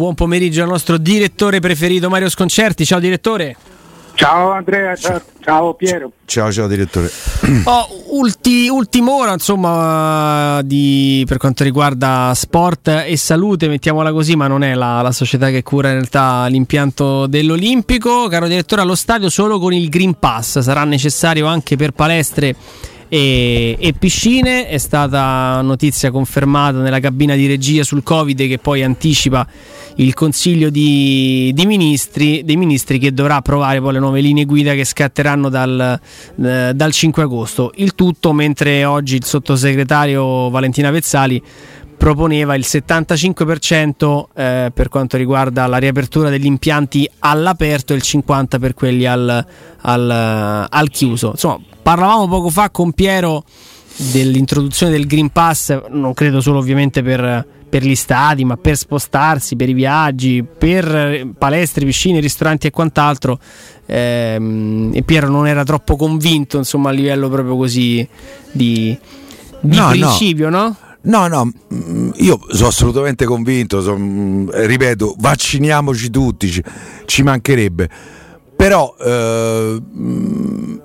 Buon pomeriggio al nostro direttore preferito Mario Sconcerti. Ciao direttore. Ciao Andrea, ciao, ciao Piero. Ciao, ciao direttore. Oh, ulti, ultima ora, insomma, di, per quanto riguarda sport e salute, mettiamola così, ma non è la, la, società che cura in realtà l'impianto dell'Olimpico. Caro direttore, allo stadio solo con il Green Pass sarà necessario anche per palestre e, e, piscine. È stata notizia confermata nella cabina di regia sul Covid che poi anticipa il Consiglio di, di ministri, dei Ministri che dovrà approvare poi le nuove linee guida che scatteranno dal, eh, dal 5 agosto. Il tutto mentre oggi il sottosegretario Valentina Vezzali proponeva il 75% eh, per quanto riguarda la riapertura degli impianti all'aperto e il 50% per quelli al, al, al chiuso. Insomma, parlavamo poco fa con Piero dell'introduzione del Green Pass, non credo solo ovviamente per, per, gli stadi, ma per spostarsi, per i viaggi, per palestre, piscine, ristoranti e quant'altro. Ehm, e Piero non era troppo convinto, insomma, a livello proprio così di, di no, principio, no? no? No, no, mm, io sono assolutamente convinto, sono, mm, ripeto, vacciniamoci tutti, ci, ci mancherebbe. Però eh, mm,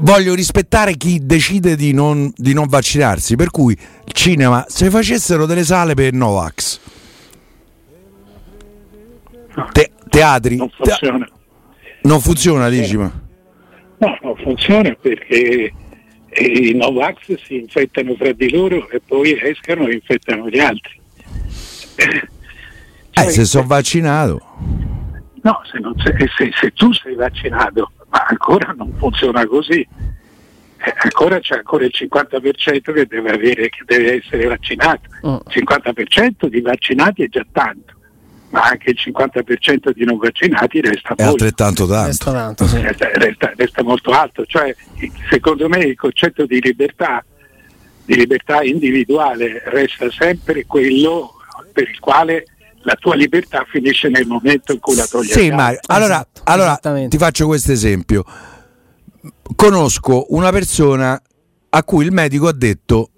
voglio rispettare chi decide di non, di non, vaccinarsi, per cui il cinema, se facessero delle sale per Novax, te, teatri... Non funziona. Te, non funziona, dici ma... No, non funziona perché e i Novax si infettano fra di loro e poi escano e infettano gli altri. Eh, cioè, se sono vaccinato. No, se, sei, se, se, tu sei vaccinato, ma ancora non funziona così. Eh, ancora c'è ancora il 50% che deve, avere, che deve essere vaccinato. Oh. Il 50% di vaccinati è già tanto ma anche il 50% di non vaccinati resta è molto. altrettanto tanto, resta, tanto sì. resta, resta, resta, molto alto. Cioè, secondo me il concetto di libertà, di libertà individuale resta sempre quello per il quale la tua libertà finisce nel momento in cui la togli. Sì, Mario. Allora, esatto, allora ti faccio questo esempio. Conosco una persona a cui il medico ha detto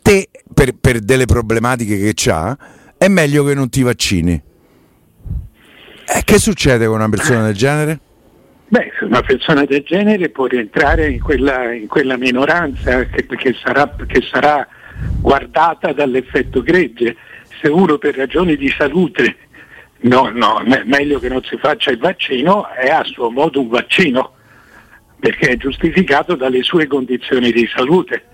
te per, per delle problematiche che ha è meglio che non ti vaccini eh, che succede con una persona del genere? Beh, una persona del genere può rientrare in quella, in quella minoranza che, che, sarà, che, sarà, guardata dall'effetto gregge. Se uno per ragioni di salute, no, no, meglio che non si faccia il vaccino, è a suo modo un vaccino, perché è giustificato dalle sue condizioni di salute.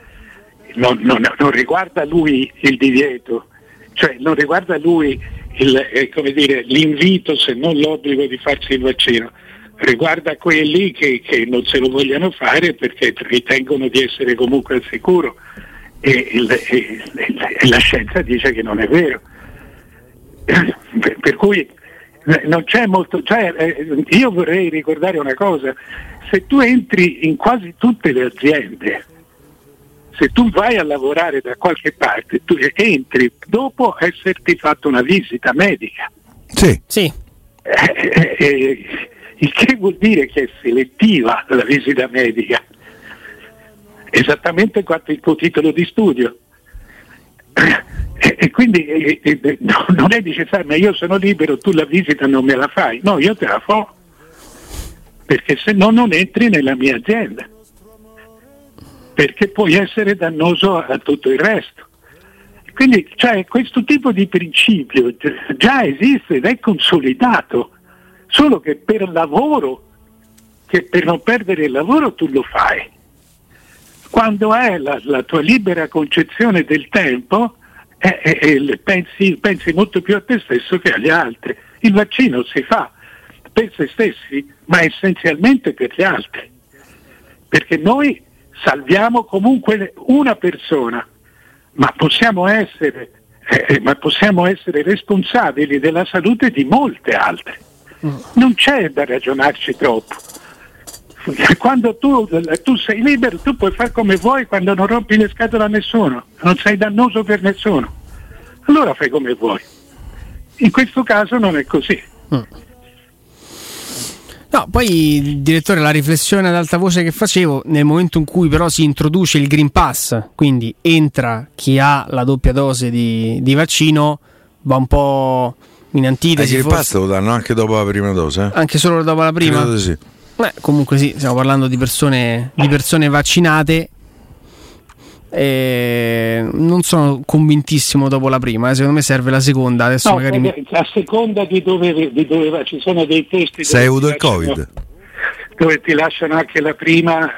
Non, non, non riguarda lui il divieto, cioè non riguarda lui il, eh, dire, l'invito, se non l'obbligo di farsi il vaccino, riguarda quelli che, che, non se lo vogliono fare perché ritengono di essere comunque al sicuro e, il, e, e la scienza dice che non è vero. Per, per cui non c'è molto, cioè, eh, io vorrei ricordare una cosa, se tu entri in quasi tutte le aziende, se tu vai a lavorare da qualche parte, tu entri dopo esserti fatto una visita medica. Sì. sì. Eh, eh, eh, il che vuol dire che è selettiva la visita medica, esattamente quanto il tuo titolo di studio. E quindi eh, eh, non è necessario, ma io sono libero, tu la visita non me la fai. No, io te la fo, perché se no non entri nella mia azienda perché puoi essere dannoso a tutto il resto. Quindi cioè, questo tipo di principio già esiste ed è consolidato, solo che per lavoro, che per non perdere il lavoro tu lo fai. Quando è la, la tua libera concezione del tempo, eh, eh, pensi, pensi molto più a te stesso che agli altri. Il vaccino si fa per se stessi, ma essenzialmente per gli altri. Perché noi salviamo comunque una persona, ma possiamo essere, eh, ma possiamo essere responsabili della salute di molte altre. Non c'è da ragionarci troppo. Quando tu, tu, sei libero, tu puoi fare come vuoi quando non rompi le scatole a nessuno, non sei dannoso per nessuno. Allora fai come vuoi. In questo caso non è così. Mm. No, poi direttore, la riflessione ad alta voce che facevo, nel momento in cui però si introduce il Green Pass, quindi entra chi ha la doppia dose di, di vaccino, va un po' in antitesi. Il Green Pass lo danno anche dopo la prima dose? Eh? Anche solo dopo la prima? Credo sì. Beh, comunque sì, stiamo parlando di persone, di persone vaccinate. E non sono convintissimo dopo la prima, eh. secondo me serve la seconda. Adesso no, magari mi... A seconda di dove, di dove va, ci sono dei testi. Se hai avuto il Covid dove ti lasciano anche la prima,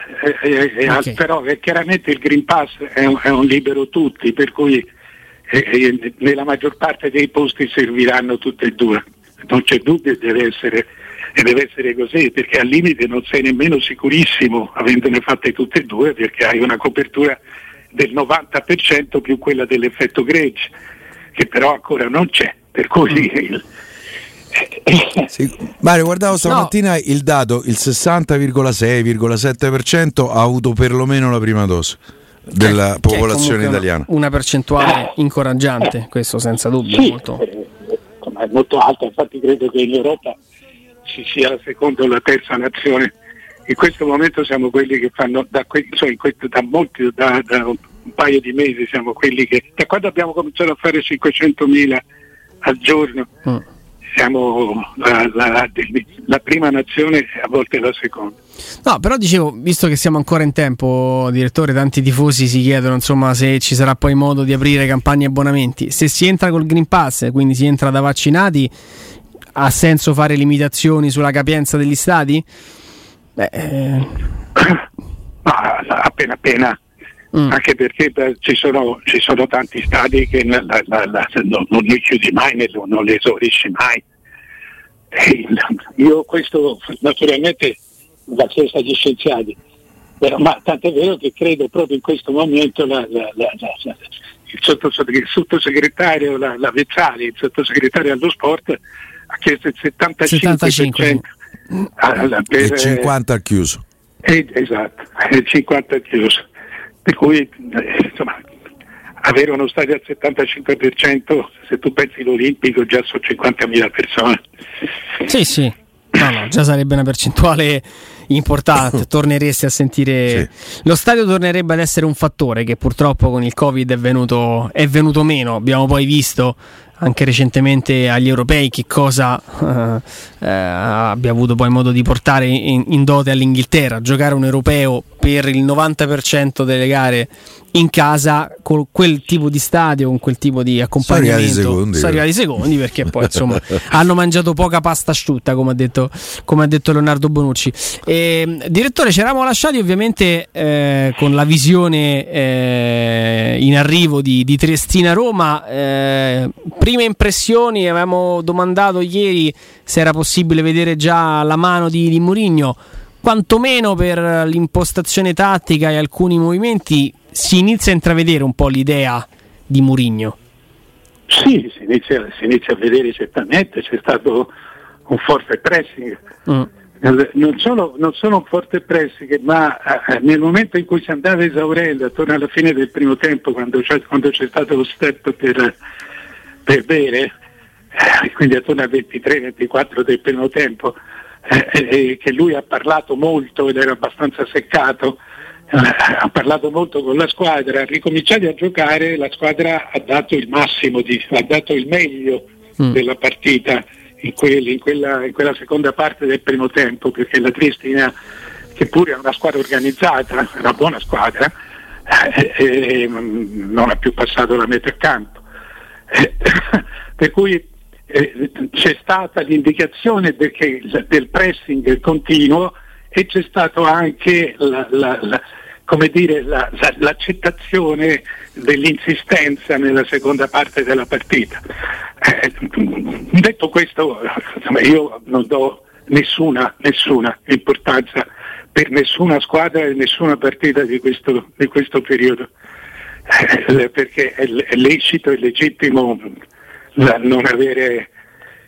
eh, eh, okay. però eh, chiaramente il Green Pass è un, è un libero tutti, per cui eh, eh, nella maggior parte dei posti serviranno tutte e due, non c'è dubbio, deve essere, deve essere così, perché al limite non sei nemmeno sicurissimo avendone fatte tutte e due, perché hai una copertura del 90% più quella dell'effetto Gregge, che però ancora non c'è, per cui... Mm. Il, sì. Mario, guardavo stamattina no. il dato, il 60,6-7% ha avuto perlomeno la prima dose della che, popolazione che italiana. Una percentuale incoraggiante, questo senza dubbio. Sì, molto. Eh, è molto alta, infatti credo che in Europa ci sia la seconda o la terza nazione. In questo momento siamo quelli che fanno, da, cioè questo, da molti, da, da, un paio di mesi siamo quelli che, da quando abbiamo cominciato a fare 500.000 al giorno, mm siamo la, la, la, prima nazione a volte la seconda. No, però dicevo, visto che siamo ancora in tempo, direttore, tanti tifosi si chiedono insomma se ci sarà poi modo di aprire campagne e abbonamenti. Se si entra col Green Pass, quindi si entra da vaccinati, ha senso fare limitazioni sulla capienza degli stati? Beh, eh... appena appena Mm. anche perché beh, ci, sono, ci, sono, tanti stadi che la, la, la, non, non, li chiudi mai, non li esaurisci mai. E io questo naturalmente la chiesa agli scienziati, però, ma tant'è vero che credo proprio in questo momento la, il, sottosegretario, il sottosegretario la, la Vezzali, il sottosegretario allo sport, ha chiesto il 75%, 75. per, e 50 al chiuso. Eh, esatto, il 50 al chiuso. Per cui eh, insomma, avere uno stadio al 75%, se tu pensi l'Olimpico già sono 50.000 persone. Sì, sì, no, no, già sarebbe una percentuale importante, torneresti a sentire... Sì. Lo stadio tornerebbe ad essere un fattore che purtroppo con il Covid è venuto, è venuto meno, abbiamo poi visto anche recentemente agli europei che cosa eh, eh, abbia avuto poi modo di portare in, in dote all'Inghilterra, giocare un europeo per il 90% delle gare in casa con quel tipo di stadio, con quel tipo di accompagnamento. Sono secondi, sono arrivati secondi perché poi insomma hanno mangiato poca pasta asciutta, come ha detto, come ha detto Leonardo Bonucci. E, direttore, ci eravamo lasciati ovviamente eh, con la visione eh, in arrivo di, di Triestina Roma. Eh, prime impressioni, avevamo domandato ieri se era possibile vedere già la mano di, di Murigno quantomeno per l'impostazione tattica e alcuni movimenti si inizia a intravedere un po' l'idea di Murigno. Sì, si inizia, si inizia, a vedere certamente, c'è stato un forte pressing. Mm. Non, solo, non solo un forte pressing, ma eh, nel momento in cui si andava esaurendo, attorno alla fine del primo tempo, quando c'è, quando c'è stato lo step per, per bere, eh, quindi attorno al 23-24 del primo tempo, eh, eh, che lui ha parlato molto ed era abbastanza seccato, eh, ha parlato molto con la squadra, ricominciati a giocare, la squadra ha dato il massimo, di, ha dato il meglio mm. della partita in, quel, in, quella, in, quella, seconda parte del primo tempo, perché la Triestina, che pure è una squadra organizzata, è una buona squadra, eh, eh, non ha più passato la metà campo. Per cui eh, c'è stata l'indicazione del, del, pressing continuo e c'è stata anche la, la, la, dire, l'accettazione dell'insistenza nella seconda parte della partita. Eh, detto questo, io non do nessuna, nessuna importanza per nessuna squadra e nessuna partita di questo, di questo periodo, perché è, lecito e legittimo non avere,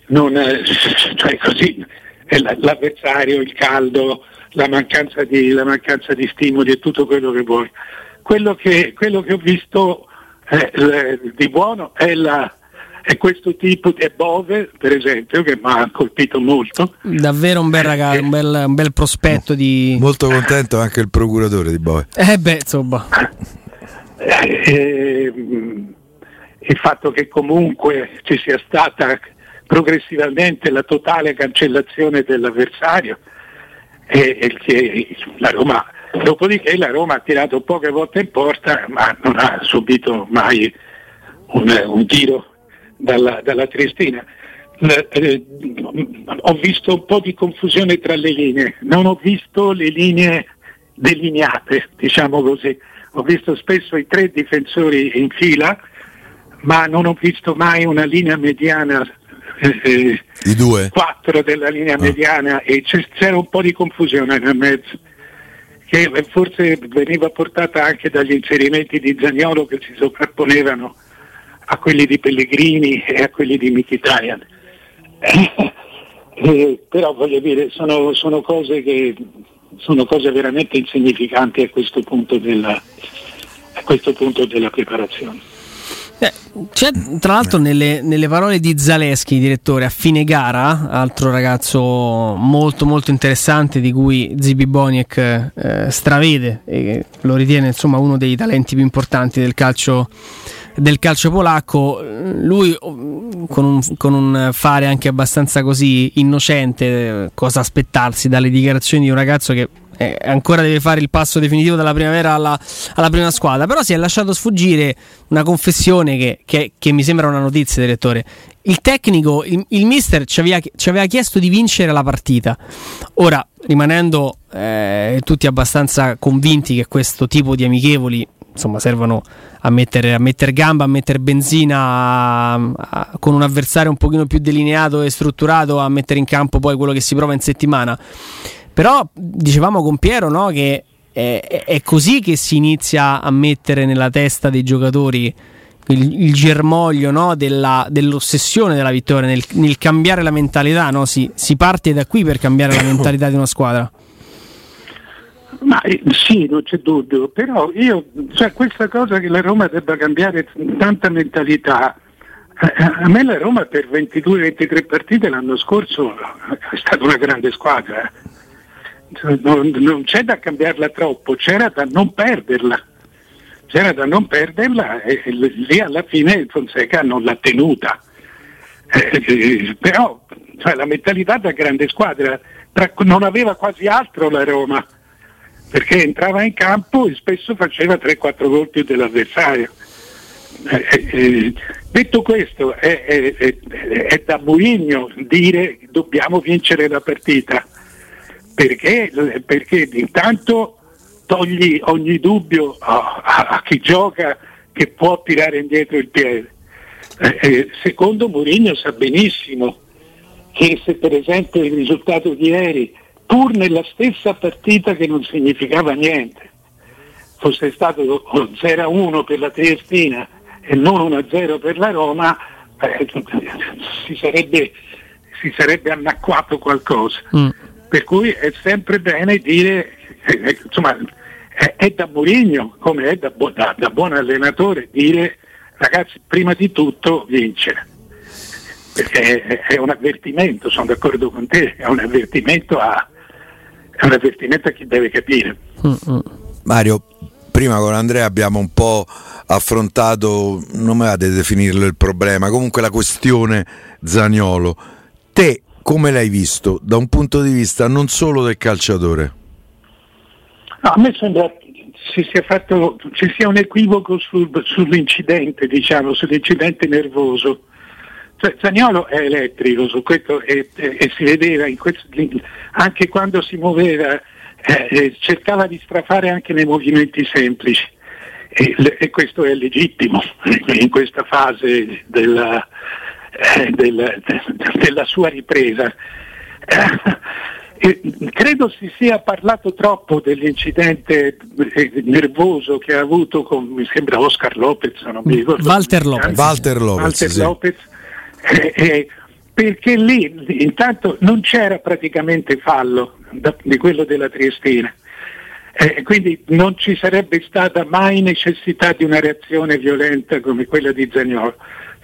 non, cioè così, l'avversario, il caldo, la mancanza, di, la mancanza di stimoli e tutto quello che vuoi. Quello che, quello che ho visto eh, di buono è, la, è, questo tipo di Bove, per esempio, che mi ha colpito molto. Davvero un bel ragazzo, eh, un, bel, un bel prospetto di... Molto contento anche il procuratore di Bove. Eh beh, insomma. Eh, il fatto che comunque ci sia stata progressivamente la totale cancellazione dell'avversario. E, e, la Roma, dopodiché la Roma ha tirato poche volte in porta ma non ha subito mai un, un tiro dalla, dalla Triestina. Eh, ho visto un po' di confusione tra le linee, non ho visto le linee delineate, diciamo così. Ho visto spesso i tre difensori in fila, ma non ho visto mai una linea mediana. Eh, I due? Quattro della linea ah. mediana e c'era un po' di confusione nel mezzo che forse veniva portata anche dagli inserimenti di Zagnolo che si sovrapponevano a quelli di Pellegrini e a quelli di Mkhitaryan. eh, però voglio dire, sono, sono, cose che, sono cose veramente insignificanti a questo punto della, questo punto della preparazione. Eh, c'è tra l'altro nelle, nelle, parole di Zaleschi, direttore, a fine gara, altro ragazzo molto molto interessante di cui Zibi Boniek eh, stravede e lo ritiene insomma uno dei talenti più importanti del calcio del calcio polacco, lui con un, con un, fare anche abbastanza così innocente, cosa aspettarsi dalle dichiarazioni di un ragazzo che eh, ancora deve fare il passo definitivo dalla primavera alla, alla, prima squadra, però si è lasciato sfuggire una confessione che, che, che mi sembra una notizia, direttore. Il tecnico, il, il mister ci aveva, ci aveva, chiesto di vincere la partita. Ora, rimanendo eh, tutti abbastanza convinti che questo tipo di amichevoli insomma, servono a mettere, a mettere gamba, a mettere benzina a, a, con un avversario un pochino più delineato e strutturato, a mettere in campo poi quello che si prova in settimana. Però dicevamo con Piero no, che è, è, così che si inizia a mettere nella testa dei giocatori il, il germoglio no, della, dell'ossessione della vittoria, nel, nel cambiare la mentalità. No? Si, si parte da qui per cambiare la mentalità di una squadra. Ma eh, sì, non c'è dubbio, però io, cioè questa cosa che la Roma debba cambiare tanta mentalità, eh, a me la Roma per 22-23 partite l'anno scorso è stata una grande squadra, eh. cioè, non, non, c'è da cambiarla troppo, c'era da non perderla, c'era da non perderla e lì alla fine Fonseca non l'ha tenuta. Eh, però cioè, la mentalità da grande squadra tra, non aveva quasi altro la Roma perché entrava in campo e spesso faceva 3-4 gol dell'avversario. Eh, eh, eh, detto questo, è, è, è, è da Mourinho dire dobbiamo vincere la partita, perché, perché intanto togli ogni dubbio a, a, a, chi gioca che può tirare indietro il piede. Eh, eh secondo Mourinho sa benissimo che se per esempio il risultato di ieri pur nella stessa partita che non significava niente. Fosse stato 0-1 per la Triestina e non 1-0 per la Roma, eh, si, sarebbe, si, sarebbe, annacquato qualcosa. Mm. Per cui è sempre bene dire, eh, eh insomma, è, è, da Mourinho, come è da, da, da buon allenatore, dire ragazzi, prima di tutto vincere perché è, un avvertimento, sono d'accordo con te, è un avvertimento a, è un avvertimento a chi deve capire. Mm-hmm. Mario, prima con Andrea abbiamo un po' affrontato, non mi vado a definirlo il problema, comunque la questione Zagnolo. Te come l'hai visto da un punto di vista non solo del calciatore? No, a me sembra ci sia, fatto, ci sia un equivoco sul, sull'incidente, diciamo, sull'incidente nervoso. Zagnolo è elettrico su questo e, e, e si vedeva questo, anche quando si muoveva, eh, eh, cercava di strafare anche nei movimenti semplici e, e questo è legittimo in questa fase della, eh, della, della sua ripresa. Eh, credo si sia parlato troppo dell'incidente eh, nervoso che ha avuto con, mi sembra, Oscar Lopez, non mi ricordo. Walter Lopez. Walter Lopez, Walter sì. Eh, eh, perché lì intanto non c'era praticamente fallo da, di quello della Triestina. Eh, quindi non ci sarebbe stata mai necessità di una reazione violenta come quella di Zagnolo.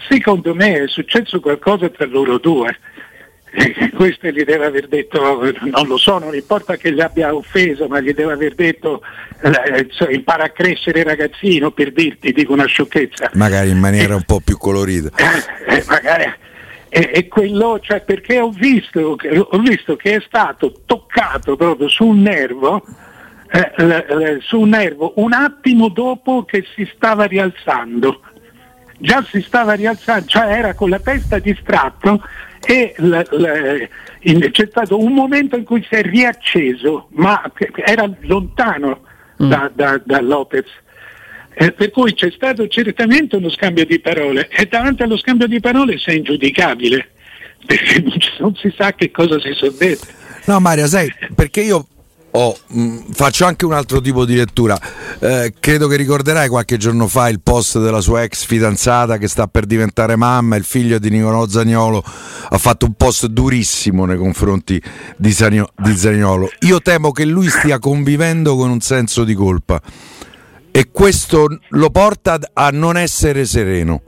Secondo me è successo qualcosa tra loro due. Eh, questo gli deve aver detto, non lo so, non importa che gli abbia offeso, ma gli deve aver detto eh, impara a crescere ragazzino per dirti, dico una sciocchezza. Magari in maniera un po' più colorita. Eh, magari, è, è quello, cioè perché ho visto, ho visto, che è stato toccato proprio su un nervo, eh, eh, su un nervo un attimo dopo che si stava rialzando. Già si stava rialzando, cioè era con la testa distratto e l, l, in, c'è stato un momento in cui si è riacceso, ma era lontano mm. da, da, da Lopez. Eh, per cui c'è stato certamente uno scambio di parole e davanti allo scambio di parole sei ingiudicabile perché non, si sa che cosa si sono dette. No Maria, sai, perché io Oh, mh, faccio anche un altro tipo di lettura. Eh, credo che ricorderai qualche giorno fa il post della sua ex fidanzata che sta per diventare mamma. Il figlio di Nicolò Zagnolo ha fatto un post durissimo nei confronti di, Zagno- di Zagnolo. Io temo che lui stia convivendo con un senso di colpa e questo lo porta a non essere sereno.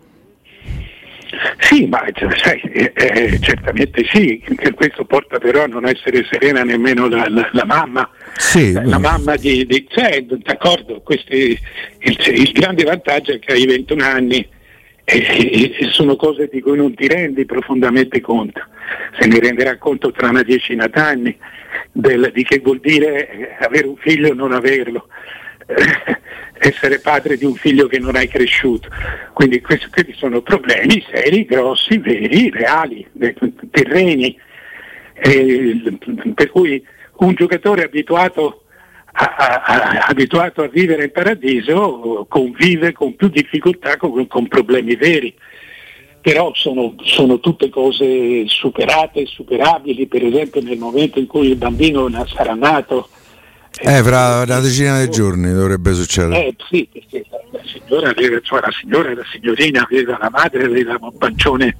Sì, ma sai, eh, eh, certamente sì, questo porta però a non essere serena nemmeno la, la, la mamma. Sì, la mamma di, di cioè, d'accordo, questi, il, il, grande vantaggio è che hai 21 anni e, e, sono cose di cui non ti rendi profondamente conto, se ne renderà conto tra una decina d'anni del, di che vuol dire avere un figlio o non averlo essere padre di un figlio che non hai cresciuto. Quindi questi, sono problemi seri, grossi, veri, reali, terreni. Eh, per cui un giocatore abituato a, a, a, abituato a, vivere in paradiso convive con più difficoltà con, con problemi veri. Però sono, sono, tutte cose superate, superabili, per esempio nel momento in cui il bambino sarà nato eh, fra una decina di giorni dovrebbe succedere. Eh sì, perché la signora, cioè la signora e la signorina aveva la madre, aveva un pancione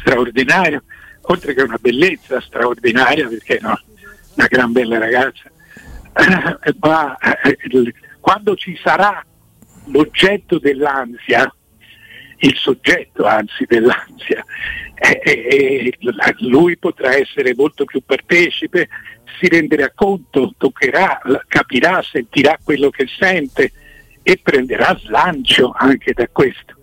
straordinario, oltre che una bellezza straordinaria, perché no, una gran bella ragazza. Ma eh, quando ci sarà l'oggetto dell'ansia, il soggetto anzi dell'ansia, eh, eh, lui potrà essere molto più partecipe, si renderà conto, toccherà, capirà, sentirà quello che sente e prenderà slancio anche da questo.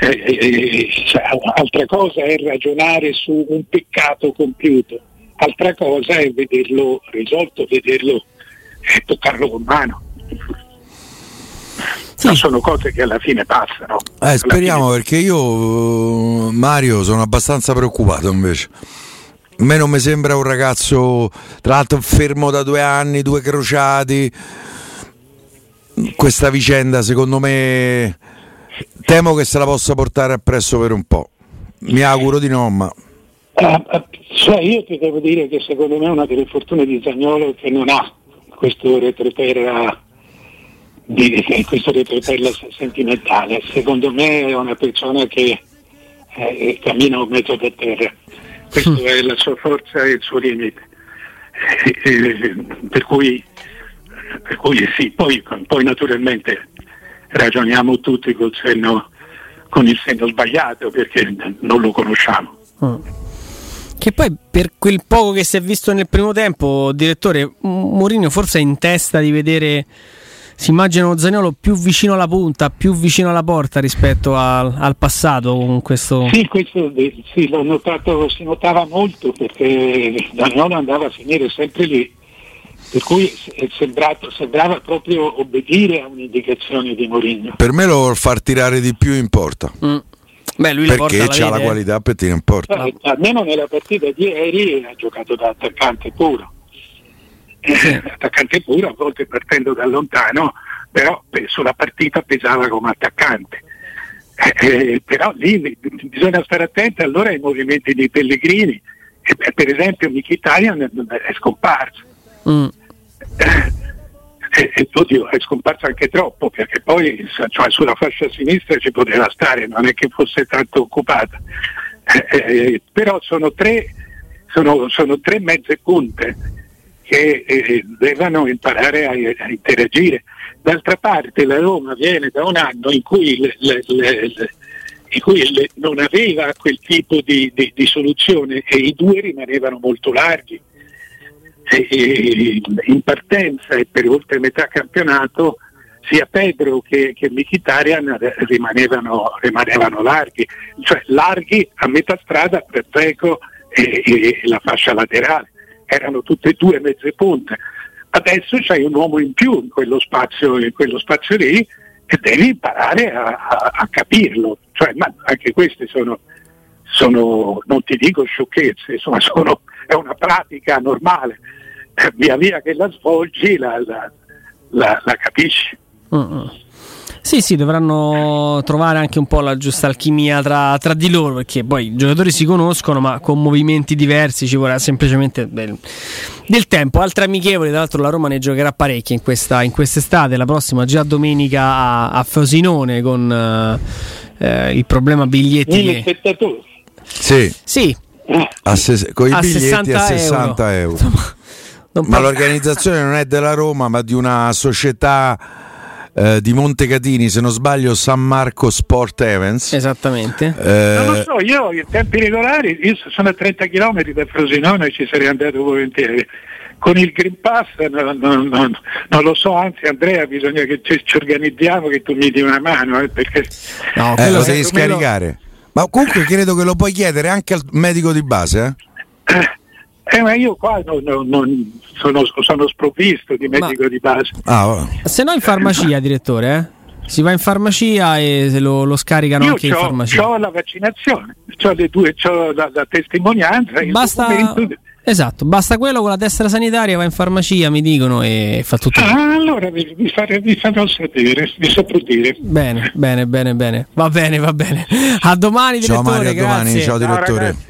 Eh, eh, cioè, altra cosa è ragionare su un peccato compiuto, altra cosa è vederlo risolto, vederlo e toccarlo con mano. Sì. sono cose che alla fine passano. Eh, speriamo fine... perché io, Mario, sono abbastanza preoccupato invece. A me non mi sembra un ragazzo, tra l'altro fermo da due anni, due crociati. Questa vicenda, secondo me, temo che se la possa portare appresso per un po'. Mi auguro di no, ma. Uh, cioè io ti devo dire che secondo me una delle fortune di Zagnolo è che non ha questo retroterra di, questo retroterra sentimentale. Secondo me è una persona che eh, cammina un metro per terra questa mm. è la sua forza e il suo limite. E, e, per, cui, per, cui, sì, poi, poi, naturalmente ragioniamo tutti col senno, con il senno sbagliato perché non lo conosciamo. Mm. Che poi per quel poco che si è visto nel primo tempo, direttore, Mourinho forse è in testa di vedere si immagina Zagnolo più vicino alla punta, più vicino alla porta rispetto al, al passato con questo... Sì, questo sì, l'ho notato, si notava molto perché Zagnolo andava a finire sempre lì, per cui sembrato, sembrava proprio obbedire a un'indicazione di Mourinho. Per me lo vuol far tirare di più in porta. Mm. Beh, lui perché ha la qualità per tirare in porta. Eh, almeno nella partita di ieri ha giocato da attaccante puro sì. attaccante puro, a volte partendo da lontano, però sulla partita pesava come attaccante. Eh, eh, però lì bisogna stare attenti allora ai movimenti dei Pellegrini. E, per esempio Mkhitaryan è scomparso. Mm. Eh, oddio, è scomparso anche troppo perché poi cioè, sulla fascia sinistra ci poteva stare, non è che fosse tanto occupata. Eh, eh, però sono tre, sono, sono tre mezze punte che eh, devono imparare a, a, interagire. D'altra parte la Roma viene da un anno in cui, le, le, le, in cui non aveva quel tipo di, di, di, soluzione e i due rimanevano molto larghi. E, e, in partenza e per oltre metà campionato sia Pedro che, che Mkhitaryan rimanevano, rimanevano, larghi, cioè larghi a metà strada per Zeco e, e, la fascia laterale, erano tutte e due mezze punte. Adesso c'hai un uomo in più in quello spazio, in quello spazio lì e devi imparare a, a, a capirlo, cioè, ma anche queste sono, sono, non ti dico sciocchezze, insomma, sono, è una pratica normale, eh, via via che la svolgi la, la, la, la capisci. Uh-uh. Sì, sì, dovranno trovare anche un po' la giusta alchimia tra, tra, di loro, perché poi i giocatori si conoscono, ma con movimenti diversi ci vorrà semplicemente del, del tempo. Altre amichevoli, tra l'altro la Roma ne giocherà parecchie in, questa, in quest'estate, la prossima già domenica a, a Frosinone con eh, il problema biglietti. Mille spettatori. Sì. sì. A ses- con i a biglietti 60 a 60 euro. euro. ma l'organizzazione non è della Roma, ma di una società eh, di Montecatini, se non sbaglio, San Marco Sport Events. Esattamente. Eh, non lo so, io in tempi regolari, io sono a 30 km da Frosinone e ci sarei andato volentieri. Con il Green Pass non, non, non, non lo so, anzi Andrea bisogna che ci, ci, organizziamo che tu mi dia una mano. Eh, perché no, eh, lo devi scaricare. Lo... Ma comunque credo che lo puoi chiedere anche al medico di base. Eh? Eh, ma io qua non, non, non sono, sono, sprovvisto di medico ma... di base. Ah, oh. Se no in farmacia, direttore, eh? Si va in farmacia e se lo, lo scaricano io anche in farmacia. Ho la vaccinazione, ho le due, ho la, la testimonianza. Basta, esatto, basta quello con la tessera sanitaria, va in farmacia, mi dicono, e fa tutto. Ah, allora vi, vi, fare, vi farò sapere, vi saprò dire. Bene, bene, bene, bene. Va bene, va bene. A domani, direttore. Ciao Mario, a domani, ciao direttore. Ciao,